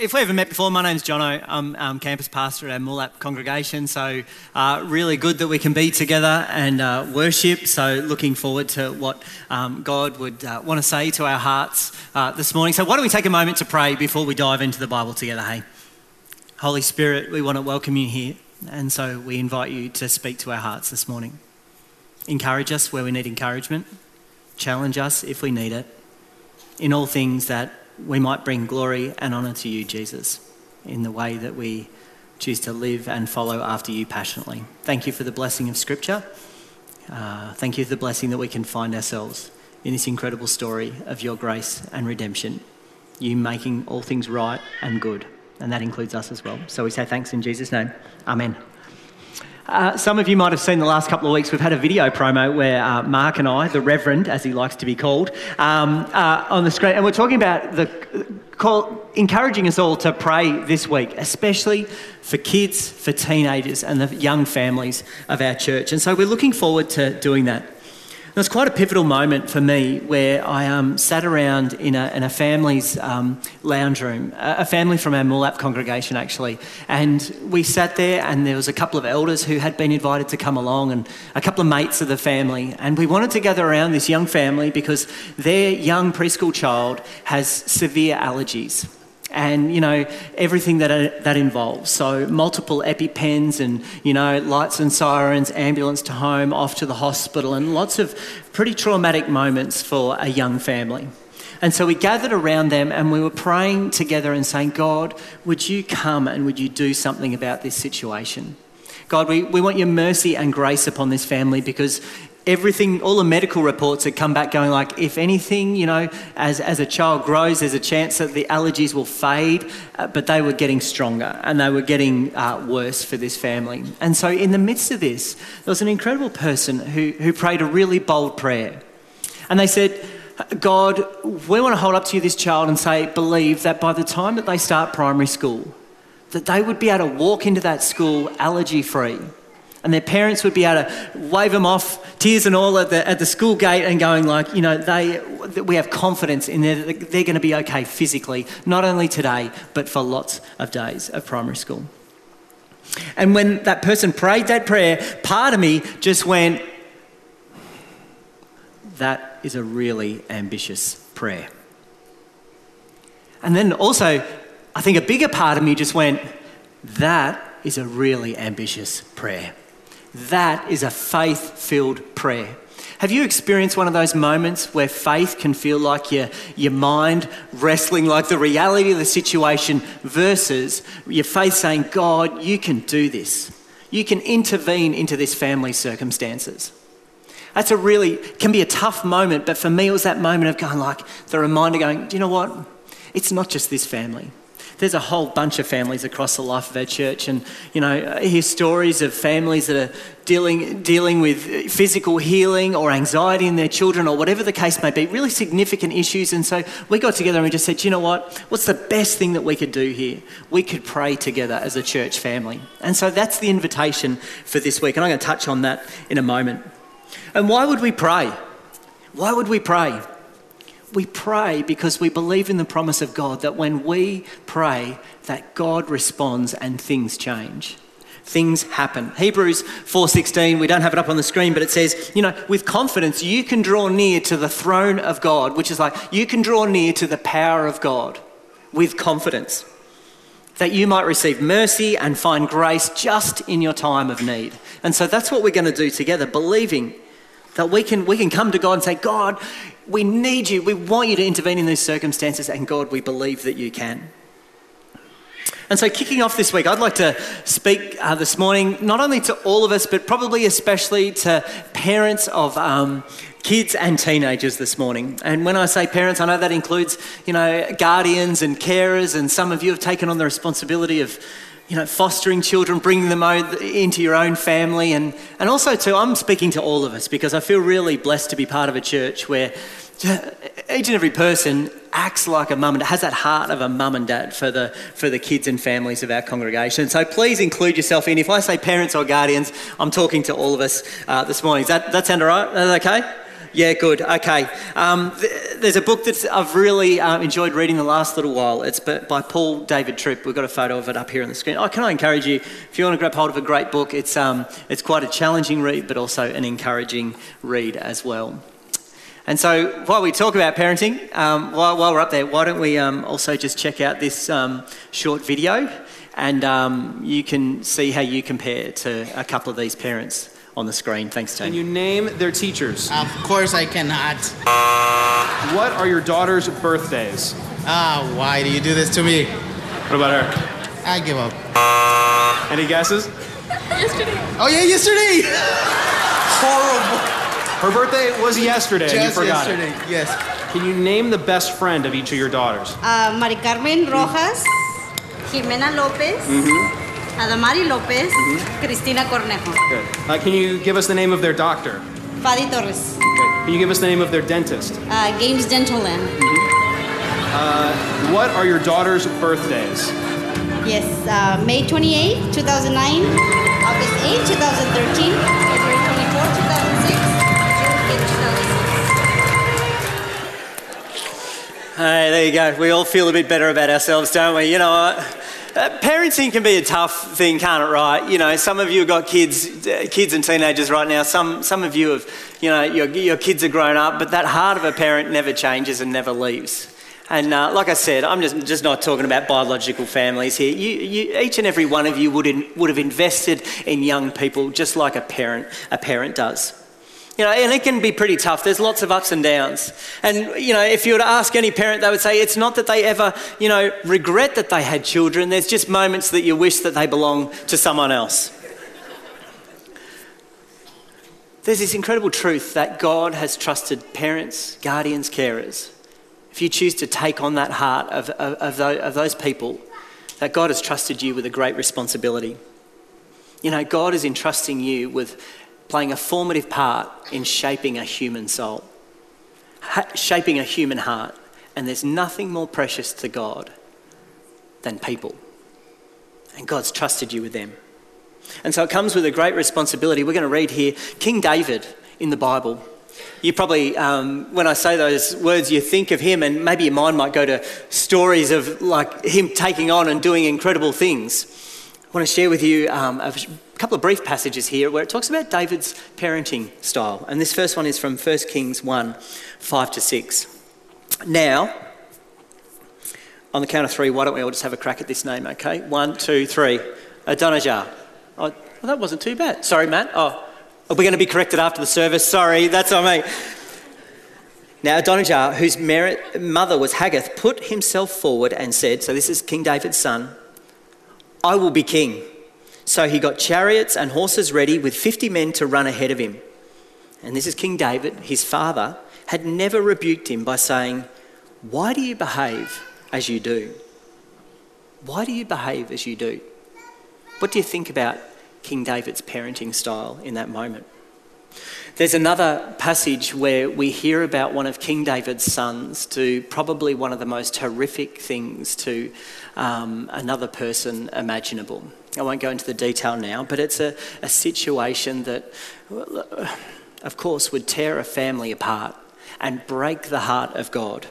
if we haven't met before, my name's Jono. I'm um, campus pastor at our Moolap congregation. So, uh, really good that we can be together and uh, worship. So, looking forward to what um, God would uh, want to say to our hearts uh, this morning. So, why don't we take a moment to pray before we dive into the Bible together, hey? Holy Spirit, we want to welcome you here. And so, we invite you to speak to our hearts this morning. Encourage us where we need encouragement, challenge us if we need it. In all things that we might bring glory and honour to you, Jesus, in the way that we choose to live and follow after you passionately. Thank you for the blessing of Scripture. Uh, thank you for the blessing that we can find ourselves in this incredible story of your grace and redemption, you making all things right and good. And that includes us as well. So we say thanks in Jesus' name. Amen. Uh, some of you might have seen the last couple of weeks, we've had a video promo where uh, Mark and I, the Reverend, as he likes to be called, um, uh, on the screen, and we're talking about the call, encouraging us all to pray this week, especially for kids, for teenagers, and the young families of our church. And so we're looking forward to doing that. It was quite a pivotal moment for me where I um, sat around in a, in a family's um, lounge room, a family from our Moolap congregation actually. And we sat there, and there was a couple of elders who had been invited to come along, and a couple of mates of the family. And we wanted to gather around this young family because their young preschool child has severe allergies and you know everything that uh, that involves. So multiple EpiPens and you know lights and sirens, ambulance to home, off to the hospital, and lots of pretty traumatic moments for a young family. And so we gathered around them and we were praying together and saying, God, would you come and would you do something about this situation? God, we, we want your mercy and grace upon this family because everything, all the medical reports had come back going like, if anything, you know, as, as a child grows, there's a chance that the allergies will fade, uh, but they were getting stronger and they were getting uh, worse for this family. And so, in the midst of this, there was an incredible person who, who prayed a really bold prayer. And they said, God, we want to hold up to you this child and say, believe that by the time that they start primary school, that they would be able to walk into that school allergy free and their parents would be able to wave them off, tears and all, at the, at the school gate and going like, you know, they, we have confidence in that they're going to be okay physically, not only today, but for lots of days of primary school. And when that person prayed that prayer, part of me just went, that is a really ambitious prayer. And then also, I think a bigger part of me just went, that is a really ambitious prayer. That is a faith filled prayer. Have you experienced one of those moments where faith can feel like your, your mind wrestling like the reality of the situation versus your faith saying, God, you can do this. You can intervene into this family's circumstances. That's a really, can be a tough moment, but for me it was that moment of going like, the reminder going, do you know what? It's not just this family there's a whole bunch of families across the life of our church, and you know, hear stories of families that are dealing dealing with physical healing or anxiety in their children, or whatever the case may be, really significant issues. And so we got together and we just said, you know what? What's the best thing that we could do here? We could pray together as a church family. And so that's the invitation for this week, and I'm going to touch on that in a moment. And why would we pray? Why would we pray? We pray because we believe in the promise of God that when we pray that God responds and things change. Things happen. Hebrews 4.16 we don't have it up on the screen but it says you know with confidence you can draw near to the throne of god which is like you can draw near to the power of god with confidence that you might receive mercy and find grace just in your time of need. And so that's what we're going to do together believing that we can, we can come to God and say, God, we need you. We want you to intervene in these circumstances. And God, we believe that you can. And so, kicking off this week, I'd like to speak uh, this morning not only to all of us, but probably especially to parents of um, kids and teenagers this morning. And when I say parents, I know that includes, you know, guardians and carers, and some of you have taken on the responsibility of you know, fostering children, bringing them into your own family. And, and also, too, I'm speaking to all of us because I feel really blessed to be part of a church where each and every person acts like a mum and has that heart of a mum and dad for the, for the kids and families of our congregation. So please include yourself in. If I say parents or guardians, I'm talking to all of us uh, this morning. Does that, that sound all right? Is that okay? Yeah, good. Okay. Um, th- there's a book that I've really uh, enjoyed reading the last little while. It's by, Paul David Tripp. We've got a photo of it up here on the screen. Oh, can I encourage you, if you want to grab hold of a great book, it's, um, it's quite a challenging read, but also an encouraging read as well. And so while we talk about parenting, um, while, while, we're up there, why don't we um, also just check out this um, short video and um, you can see how you compare to a couple of these parents on the screen. Thanks, Tony. Can you name their teachers? Of course I cannot. What are your daughter's birthdays? Ah, why do you do this to me? What about her? I give up. Any guesses? Yesterday. Oh yeah, yesterday. Horrible. Her birthday was yesterday. and you Just forgot yesterday. it. Yes. Can you name the best friend of each of your daughters? Uh, Mari Carmen Rojas, Jimena Lopez, Adamari Lopez, Cristina Cornejo, Good. Uh, can you give us the name of their doctor? Fadi Torres, Good. Can you give us the name of their dentist? uh, Games Dental Land. What are your daughter's birthdays? Yes, uh, May 28, 2009, August 8, 2013, February 24, 2006, June 5, 2006. Hey, there you go. We all feel a bit better about ourselves, don't we? You know what? Uh, parenting can be a tough thing, can't it? Right? You know, some of you have got kids, uh, kids and teenagers right now. Some, some of you have, you know, your, your kids are grown up, but that heart of a parent never changes and never leaves. And uh, like I said, I'm just, just not talking about biological families here. You, you, each and every one of you would, in, would have invested in young people just like a parent, a parent does. You know, and it can be pretty tough. There's lots of ups and downs. And, you know, if you were to ask any parent, they would say it's not that they ever, you know, regret that they had children. There's just moments that you wish that they belonged to someone else. There's this incredible truth that God has trusted parents, guardians, carers. If you choose to take on that heart of, of, of those people, that God has trusted you with a great responsibility. You know, God is entrusting you with playing a formative part in shaping a human soul, ha- shaping a human heart. And there's nothing more precious to God than people. And God's trusted you with them. And so it comes with a great responsibility. We're going to read here King David in the Bible. You probably, um, when I say those words, you think of him, and maybe your mind might go to stories of like him taking on and doing incredible things. I want to share with you um, a couple of brief passages here where it talks about David's parenting style. And this first one is from 1 Kings 1 5 to 6. Now, on the count of three, why don't we all just have a crack at this name, okay? One, two, three. Adonijah. Oh, well, that wasn't too bad. Sorry, Matt. Oh, are we going to be corrected after the service? Sorry, that's on me. Now, Adonijah, whose mother was Haggith, put himself forward and said, So this is King David's son, I will be king. So he got chariots and horses ready with 50 men to run ahead of him. And this is King David, his father, had never rebuked him by saying, Why do you behave as you do? Why do you behave as you do? What do you think about King David's parenting style in that moment? There's another passage where we hear about one of King David's sons do probably one of the most horrific things to um, another person imaginable. I won't go into the detail now, but it's a, a situation that, of course, would tear a family apart and break the heart of God.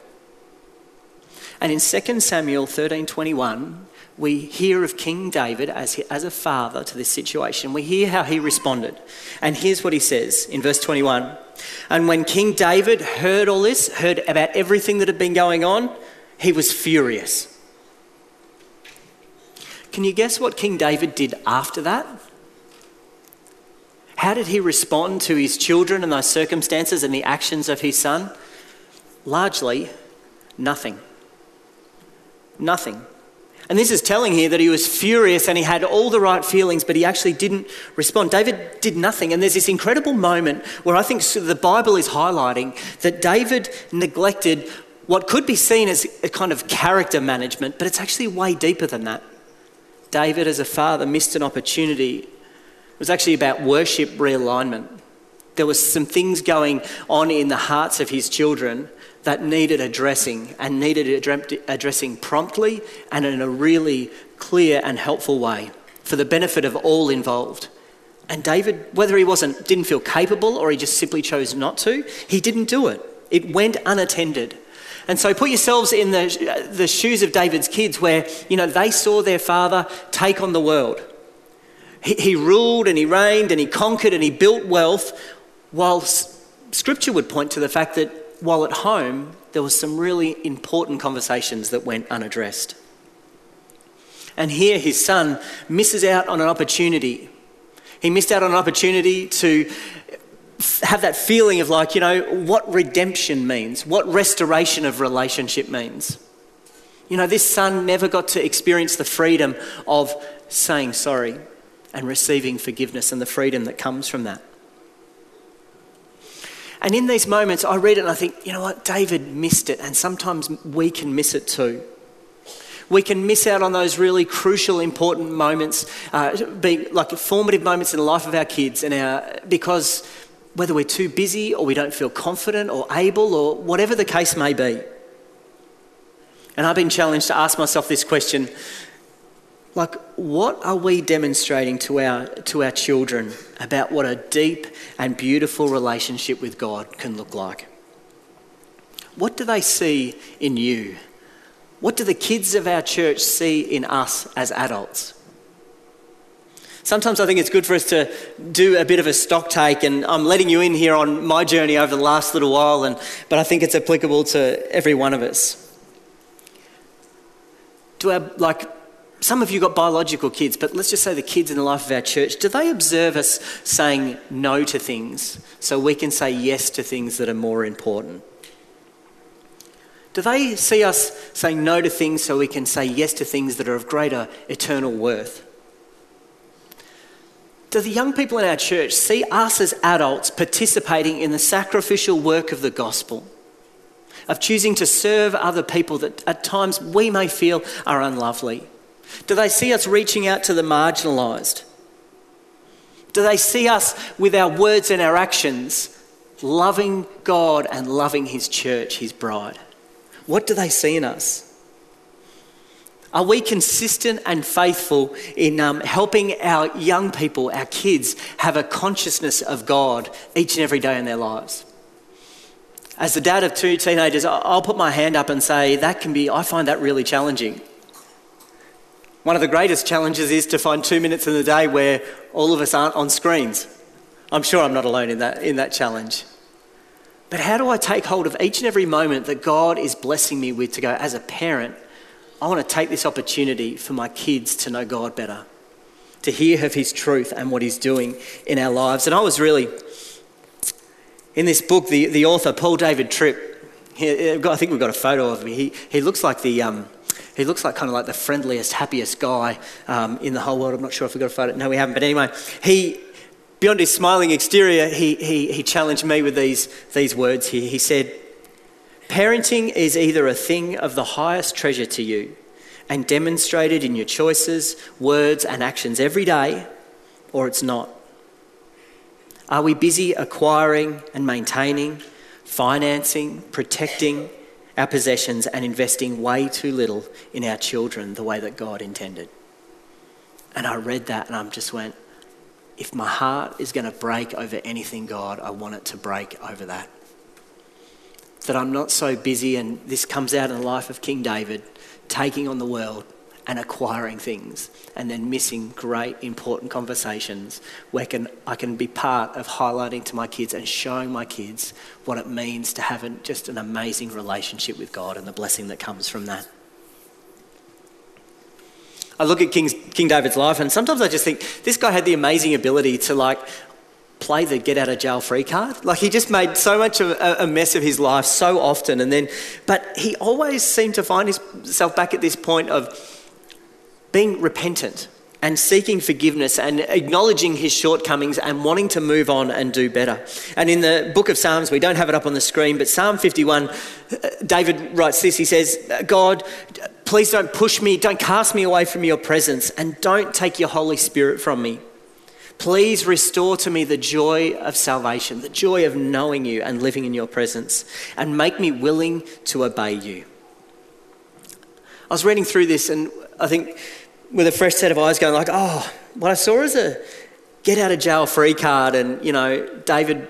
And in 2 Samuel 13:21, we hear of King David as, he, as a father to this situation. We hear how he responded. And here's what he says in verse 21. And when King David heard all this, heard about everything that had been going on, he was furious. Can you guess what King David did after that? How did he respond to his children and those circumstances and the actions of his son? Largely, nothing. Nothing. And this is telling here that he was furious and he had all the right feelings, but he actually didn't respond. David did nothing. And there's this incredible moment where I think the Bible is highlighting that David neglected what could be seen as a kind of character management, but it's actually way deeper than that. David, as a father, missed an opportunity. It was actually about worship realignment. There was some things going on in the hearts of his children that needed addressing and needed addressing promptly and in a really clear and helpful way for the benefit of all involved. And David, whether he wasn't, didn't feel capable or he just simply chose not to, he didn't do it. It went unattended. And so put yourselves in the, the shoes of David's kids where, you know, they saw their father take on the world. He, he ruled and he reigned and he conquered and he built wealth, while scripture would point to the fact that while at home, there was some really important conversations that went unaddressed. And here his son misses out on an opportunity. He missed out on an opportunity to have that feeling of like, you know, what redemption means, what restoration of relationship means. You know, this son never got to experience the freedom of saying sorry and receiving forgiveness and the freedom that comes from that. And in these moments, I read it and I think, you know what, David missed it, and sometimes we can miss it too. We can miss out on those really crucial, important moments, uh, being like formative moments in the life of our kids, and our because whether we're too busy or we don't feel confident or able or whatever the case may be. And I've been challenged to ask myself this question like, what are we demonstrating to our, to our children about what a deep and beautiful relationship with God can look like? What do they see in you? What do the kids of our church see in us as adults? Sometimes I think it's good for us to do a bit of a stock take, and I'm letting you in here on my journey over the last little while, and, but I think it's applicable to every one of us. Do our, like, some of you got biological kids, but let's just say the kids in the life of our church, do they observe us saying no to things so we can say yes to things that are more important? Do they see us saying no to things so we can say yes to things that are of greater eternal worth? Do the young people in our church see us as adults participating in the sacrificial work of the gospel? Of choosing to serve other people that at times we may feel are unlovely? Do they see us reaching out to the marginalised? Do they see us with our words and our actions loving God and loving His church, His bride? What do they see in us? Are we consistent and faithful in um, helping our young people, our kids, have a consciousness of God each and every day in their lives? As the dad of two teenagers, I'll put my hand up and say that can be, I find that really challenging. One of the greatest challenges is to find two minutes in the day where all of us aren't on screens. I'm sure I'm not alone in that, in that challenge. But how do I take hold of each and every moment that God is blessing me with to go, as a parent, I want to take this opportunity for my kids to know God better, to hear of His truth and what He's doing in our lives. And I was really, in this book, the, the author, Paul David Tripp, he, I think we've got a photo of him. He, he looks like the. Um, he looks like kind of like the friendliest, happiest guy um, in the whole world. I'm not sure if we've got a photo. No, we haven't. But anyway, he, beyond his smiling exterior, he, he, he challenged me with these, these words here. He said, Parenting is either a thing of the highest treasure to you and demonstrated in your choices, words, and actions every day, or it's not. Are we busy acquiring and maintaining, financing, protecting our possessions, and investing way too little in our children the way that God intended? And I read that and I just went, if my heart is going to break over anything, God, I want it to break over that that I'm not so busy, and this comes out in the life of King David, taking on the world and acquiring things, and then missing great important conversations where can, I can be part of highlighting to my kids and showing my kids what it means to have an, just an amazing relationship with God and the blessing that comes from that. I look at King's, King David's life, and sometimes I just think this guy had the amazing ability to like play the get out of jail free card. Like he just made so much of a mess of his life so often. And then, but he always seemed to find himself back at this point of being repentant and seeking forgiveness and acknowledging his shortcomings and wanting to move on and do better. And in the book of Psalms, we don't have it up on the screen, but Psalm 51, uh, David writes this. He says, God, please don't push me, don't cast me away from your presence, and don't take your Holy Spirit from me. Please restore to me the joy of salvation, the joy of knowing you and living in your presence, and make me willing to obey you. I was reading through this and I think with a fresh set of eyes going like, oh, what I saw is a, get out of jail free card and, you know, David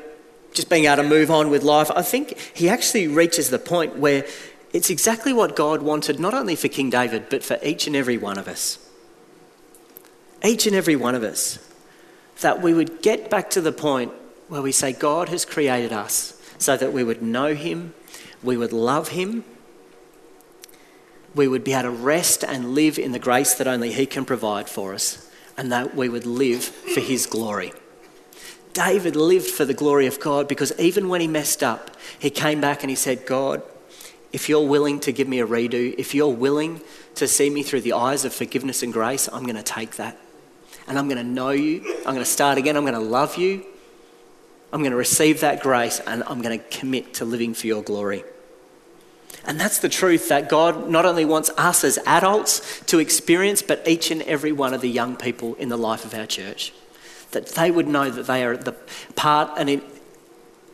just being able to move on with life. I think he actually reaches the point where it's exactly what God wanted, not only for King David, but for each and every one of us. Each and every one of us. That we would get back to the point where we say, God has created us so that we would know Him, we would love Him, we would be able to rest and live in the grace that only He can provide for us, and that we would live for His glory. David lived for the glory of God because even when he messed up, he came back and he said, God, if you're willing to give me a redo, if you're willing to see me through the eyes of forgiveness and grace, I'm going to take that. And I'm going to know you. I'm going to start again. I'm going to love you. I'm going to receive that grace and I'm going to commit to living for your glory. And that's the truth that God not only wants us as adults to experience, but each and every one of the young people in the life of our church. That they would know that they are the part, an,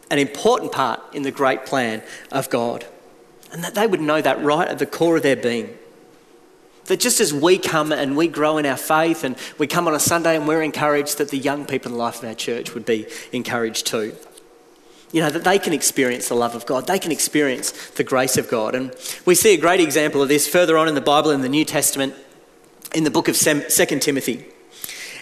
an important part in the great plan of God. And that they would know that right at the core of their being. That just as we come and we grow in our faith and we come on a Sunday and we're encouraged, that the young people in the life of our church would be encouraged too. You know, that they can experience the love of God, they can experience the grace of God. And we see a great example of this further on in the Bible in the New Testament in the book of 2 Timothy.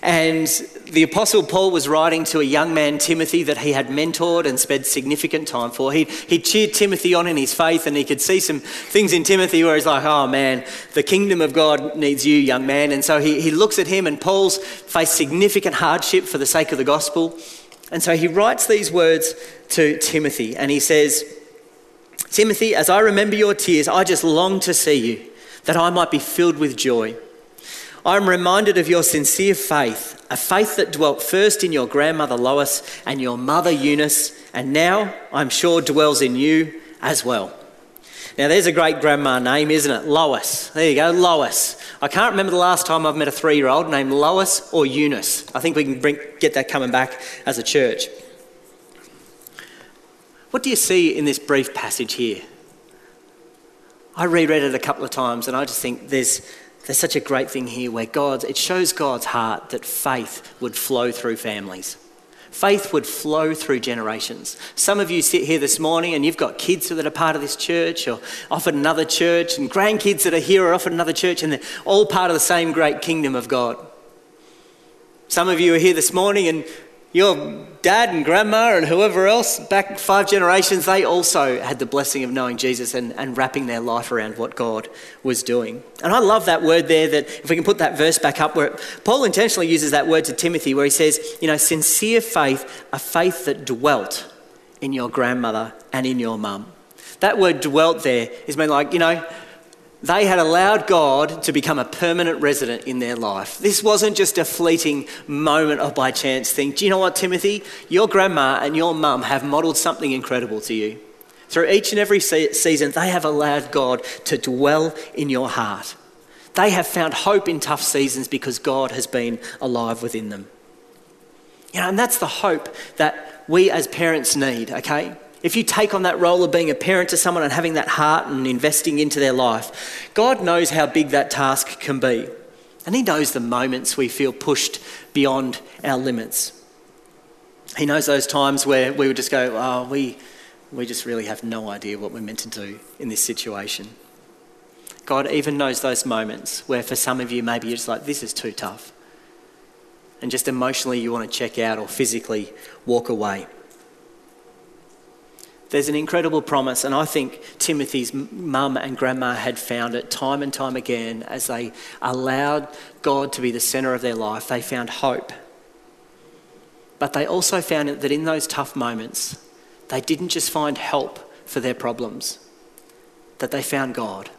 And the Apostle Paul was writing to a young man, Timothy, that he had mentored and spent significant time for. He, he cheered Timothy on in his faith, and he could see some things in Timothy where he's like, oh man, the kingdom of God needs you, young man. And so he, he looks at him, and Paul's faced significant hardship for the sake of the gospel. And so he writes these words to Timothy, and he says, Timothy, as I remember your tears, I just long to see you, that I might be filled with joy. I am reminded of your sincere faith, a faith that dwelt first in your grandmother Lois and your mother Eunice, and now I'm sure dwells in you as well. Now, there's a great grandma name, isn't it? Lois. There you go, Lois. I can't remember the last time I've met a three year old named Lois or Eunice. I think we can bring, get that coming back as a church. What do you see in this brief passage here? I reread it a couple of times and I just think there's there's such a great thing here where God, it shows God's heart that faith would flow through families. Faith would flow through generations. Some of you sit here this morning and you've got kids that are part of this church or often another church, and grandkids that are here are often another church, and they're all part of the same great kingdom of God. Some of you are here this morning and your dad and grandma and whoever else back five generations, they also had the blessing of knowing Jesus and, and wrapping their life around what God was doing. And I love that word there that if we can put that verse back up where Paul intentionally uses that word to Timothy where he says, you know, sincere faith, a faith that dwelt in your grandmother and in your mum. That word dwelt there is meant like, you know, they had allowed God to become a permanent resident in their life. This wasn't just a fleeting moment of by chance thing. Do you know what, Timothy? Your grandma and your mum have modelled something incredible to you. Through each and every season, they have allowed God to dwell in your heart. They have found hope in tough seasons because God has been alive within them. You know, and that's the hope that we as parents need, okay? If you take on that role of being a parent to someone and having that heart and investing into their life, God knows how big that task can be. And He knows the moments we feel pushed beyond our limits. He knows those times where we would just go, oh, we, we just really have no idea what we're meant to do in this situation. God even knows those moments where for some of you, maybe you're just like, this is too tough. And just emotionally, you want to check out or physically walk away. There's an incredible promise, and I think Timothy's mum and grandma had found it time and time again as they allowed God to be the centre of their life. They found hope. But they also found that in those tough moments, they didn't just find help for their problems, that they found God.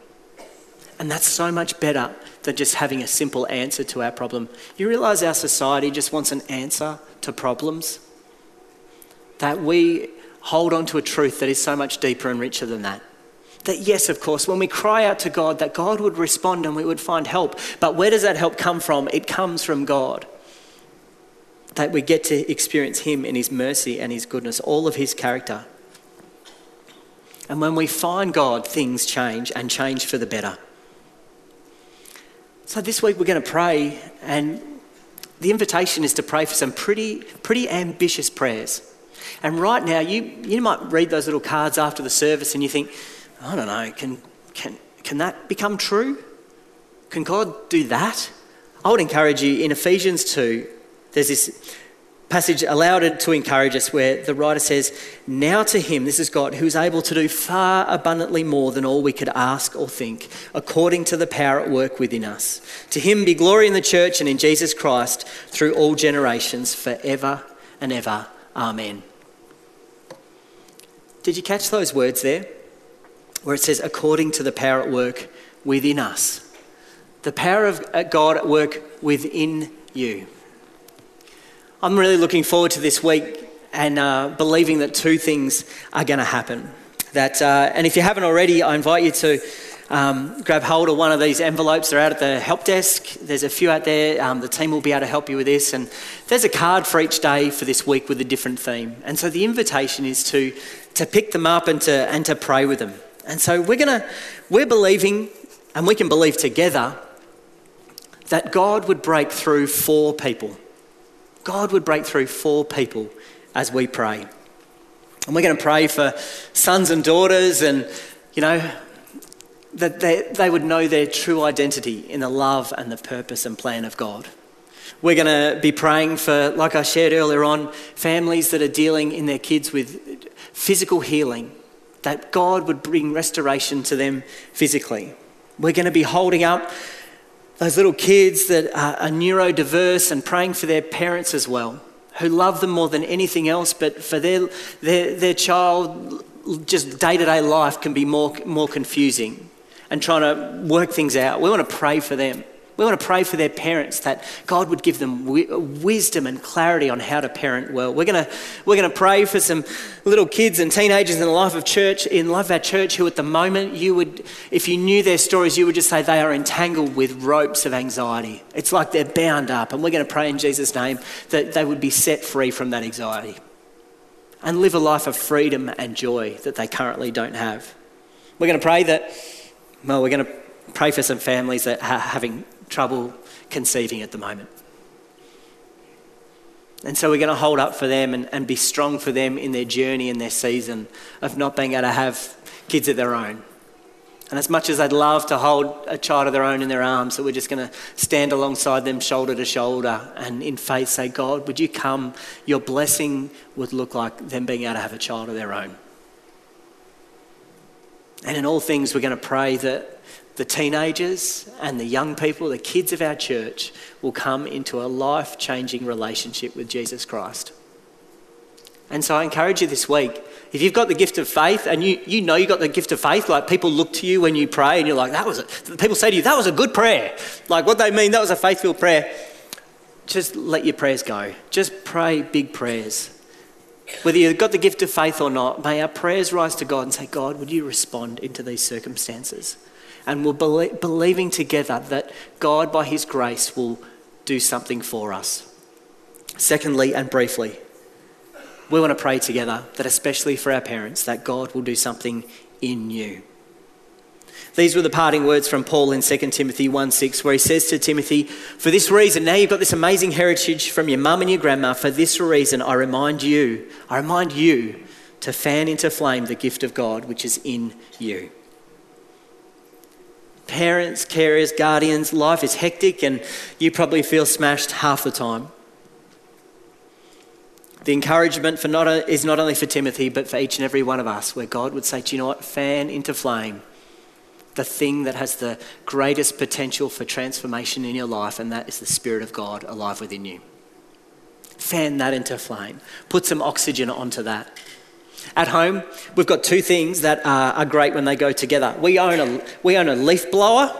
And that's so much better than just having a simple answer to our problem. You realise our society just wants an answer to problems? That we hold on to a truth that is so much deeper and richer than that. That, yes, of course, when we cry out to God, that God would respond and we would find help. But where does that help come from? It comes from God. That we get to experience Him in His mercy and His goodness, all of His character. And when we find God, things change and change for the better. So this week we're going to pray and the invitation is to pray for some pretty, pretty ambitious prayers. And right now, you, you might read those little cards after the service and you think, I don't know, can, can, can that become true? Can God do that? I would encourage you in Ephesians 2, there's this passage allowed to encourage us where the writer says, Now to him, this is God, who is able to do far abundantly more than all we could ask or think, according to the power at work within us. To him be glory in the church and in Jesus Christ through all generations, forever and ever. Amen. Did you catch those words there? Where it says, according to the power at work within us. The power of God at work within you. I'm really looking forward to this week and uh, believing that two things are going to happen. That, uh, and if you haven't already, I invite you to um, grab hold of one of these envelopes. They're out at the help desk. There's a few out there. Um, the team will be able to help you with this. And there's a card for each day for this week with a different theme. And so the invitation is to, to pick them up and to, and to pray with them. And so we're going to, we're believing, and we can believe together, that God would break through for people God would break through for people as we pray. And we're going to pray for sons and daughters and, you know, that they, they would know their true identity in the love and the purpose and plan of God. We're going to be praying for, like I shared earlier on, families that are dealing in their kids with physical healing, that God would bring restoration to them physically. We're going to be holding up those little kids that are, neurodiverse and praying for their parents as well, who love them more than anything else, but for their, their, their child, just day to day life can be more, more confusing and trying to work things out. We want to pray for them. We want to pray for their parents that God would give them wisdom and clarity on how to parent well. We're going to, we're going to pray for some little kids and teenagers in the life of church, in life of our church, who at the moment you would, if you knew their stories, you would just say they are entangled with ropes of anxiety. It's like they're bound up. And we're going to pray in Jesus' name that they would be set free from that anxiety and live a life of freedom and joy that they currently don't have. We're going to pray that, well, we're going to pray for some families that are having trouble conceiving at the moment. And so we're going to hold up for them and, and be strong for them in their journey and their season of not being able to have kids of their own. And as much as they'd love to hold a child of their own in their arms, that we're just going to stand alongside them shoulder to shoulder and in faith say, God, would you come? Your blessing would look like them being able to have a child of their own. And in all things, we're going to pray that the teenagers and the young people, the kids of our church, will come into a life changing relationship with Jesus Christ. And so I encourage you this week, if you've got the gift of faith and you, you know you've got the gift of faith, like people look to you when you pray and you're like, that was a, people say to you, that was a good prayer. Like what they mean, that was a faith filled prayer. Just let your prayers go. Just pray big prayers. Whether you've got the gift of faith or not, may our prayers rise to God and say, God, would you respond into these circumstances? And we're belie- believing together that God, by His grace, will do something for us. Secondly, and briefly, we want to pray together that, especially for our parents, that God will do something in you. These were the parting words from Paul in 2 Timothy 1 6, where he says to Timothy, For this reason, now you've got this amazing heritage from your mum and your grandma. For this reason, I remind you, I remind you to fan into flame the gift of God which is in you parents, carers, guardians, life is hectic and you probably feel smashed half the time. The encouragement for not, is not only for Timothy, but for each and every one of us, where God would say, Do you know what? Fan into flame the thing that has the greatest potential for transformation in your life, and that is the Spirit of God alive within you. Fan that into flame. Put some oxygen onto that. At home, we've got two things that are, are great when they go together. We own a, we own a leaf blower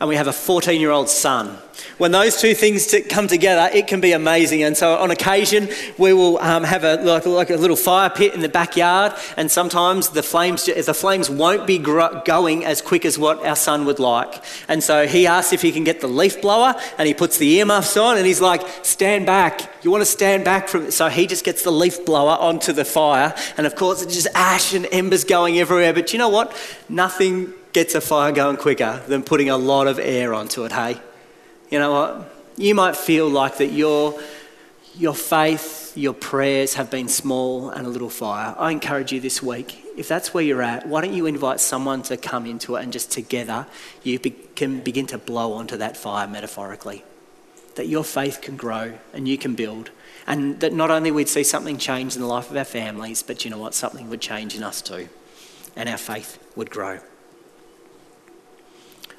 and we have a 14 year old son. When those two things come together, it can be amazing. And so, on occasion, we will um, have a like, like, a little fire pit in the backyard, and sometimes the flames the flames won't be going as quick as what our son would like. And so he asks if he can get the leaf blower, and he puts the earmuffs on, and he's like, "Stand back! You want to stand back from?" It. So he just gets the leaf blower onto the fire, and of course, it's just ash and embers going everywhere. But you know what? Nothing gets a fire going quicker than putting a lot of air onto it, hey? You know what? You might feel like that your, your faith, your prayers have been small and a little fire. I encourage you this week, if that's where you're at, why don't you invite someone to come into it and just together you be, can begin to blow onto that fire metaphorically? That your faith can grow and you can build. And that not only we'd see something change in the life of our families, but you know what? Something would change in us too. And our faith would grow.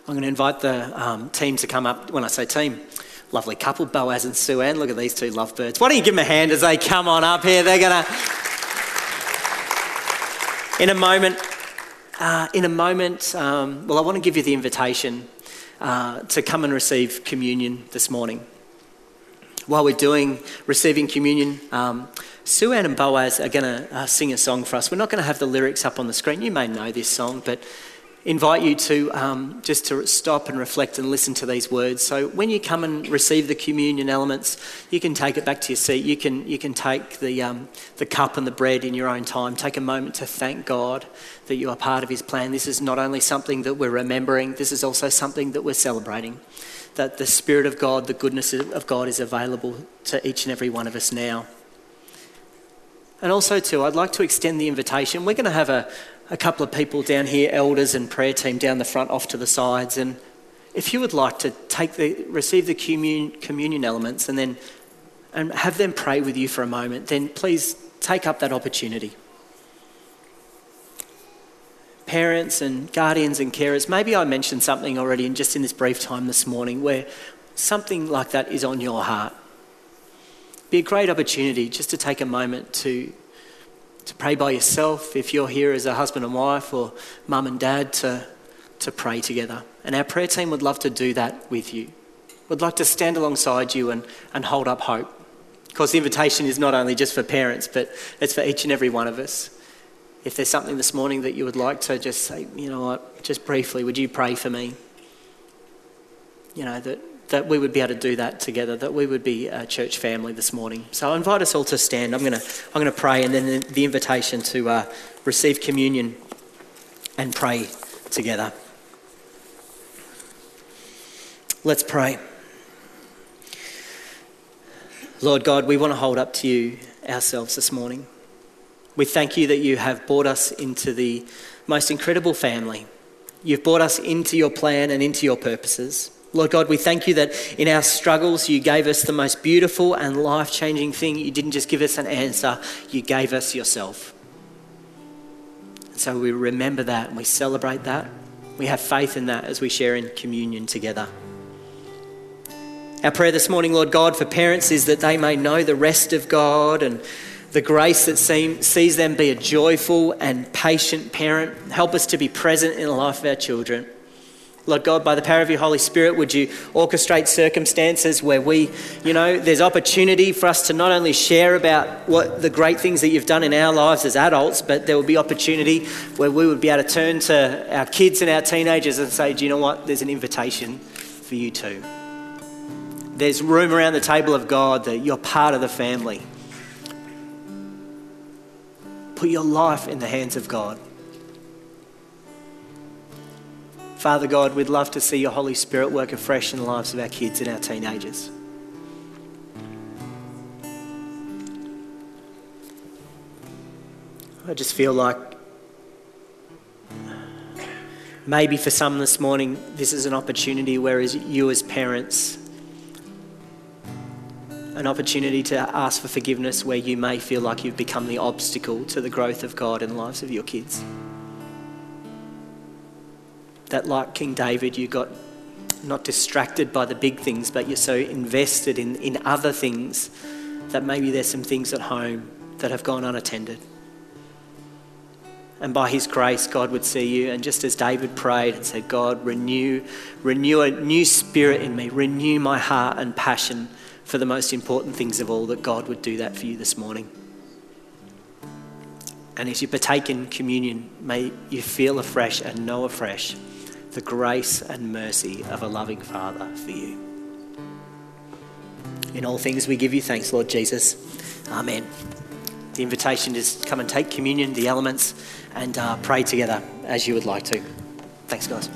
I'm going to invite the um, team to come up. When I say team, lovely couple, Boaz and Sue Ann. Look at these two lovebirds. Why don't you give them a hand as they come on up here? They're going to. In a moment, uh, in a moment, um, well, I want to give you the invitation uh, to come and receive communion this morning. While we're doing receiving communion, um, Sue Ann and Boaz are going to uh, sing a song for us. We're not going to have the lyrics up on the screen. You may know this song, but invite you to um, just to stop and reflect and listen to these words. So when you come and receive the communion elements, you can take it back to your seat. You can you can take the um, the cup and the bread in your own time. Take a moment to thank God that you are part of His plan. This is not only something that we're remembering. This is also something that we're celebrating. That the Spirit of God, the goodness of God, is available to each and every one of us now. And also, too, I'd like to extend the invitation. We're going to have a, a couple of people down here, elders and prayer team down the front, off to the sides. And if you would like to take the, receive the communion, communion elements and then and have them pray with you for a moment, then please take up that opportunity. Parents and guardians and carers, maybe I mentioned something already in just in this brief time this morning where something like that is on your heart. Be a great opportunity just to take a moment to to pray by yourself, if you're here as a husband and wife or mum and dad, to, to pray together. And our prayer team would love to do that with you. Would like to stand alongside you and, and hold up hope. Of course, the invitation is not only just for parents, but it's for each and every one of us. If there's something this morning that you would like to just say, you know what, just briefly, would you pray for me? You know, that that we would be able to do that together, that we would be a church family this morning. So I invite us all to stand. I'm going to, I'm to pray and then the, the invitation to uh, receive communion and pray together. Let's pray. Lord God, we want to hold up to you ourselves this morning. We thank you that you have brought us into the most incredible family. You've brought us into your plan and into your purposes. Lord God, we thank you that in our struggles you gave us the most beautiful and life changing thing. You didn't just give us an answer, you gave us yourself. So we remember that and we celebrate that. We have faith in that as we share in communion together. Our prayer this morning, Lord God, for parents is that they may know the rest of God and the grace that seem, sees them be a joyful and patient parent. Help us to be present in the life of our children. Lord God, by the power of your Holy Spirit, would you orchestrate circumstances where we, you know, there's opportunity for us to not only share about what the great things that you've done in our lives as adults, but there will be opportunity where we would be able to turn to our kids and our teenagers and say, do you know what? There's an invitation for you too. There's room around the table of God that you're part of the family. Put your life in the hands of God. Father God, we'd love to see your Holy Spirit work afresh in the lives of our kids and our teenagers. I just feel like maybe for some this morning, this is an opportunity, whereas you as parents, an opportunity to ask for forgiveness where you may feel like you've become the obstacle to the growth of God in the lives of your kids that, like King David, you got not distracted by the big things, but you're so invested in, in other things that maybe there's some things at home that have gone unattended. And by his grace, God would see you. And just as David prayed and said, God, renew, renew a new spirit in me, renew my heart and passion for the most important things of all, that God would do that for you this morning. And as you partake in communion, may you feel afresh and know afresh the grace and mercy of a loving Father for you. In all things, we give you thanks, Lord Jesus. Amen. The invitation is come and take communion, the elements, and uh, pray together as you would like to. Thanks, guys.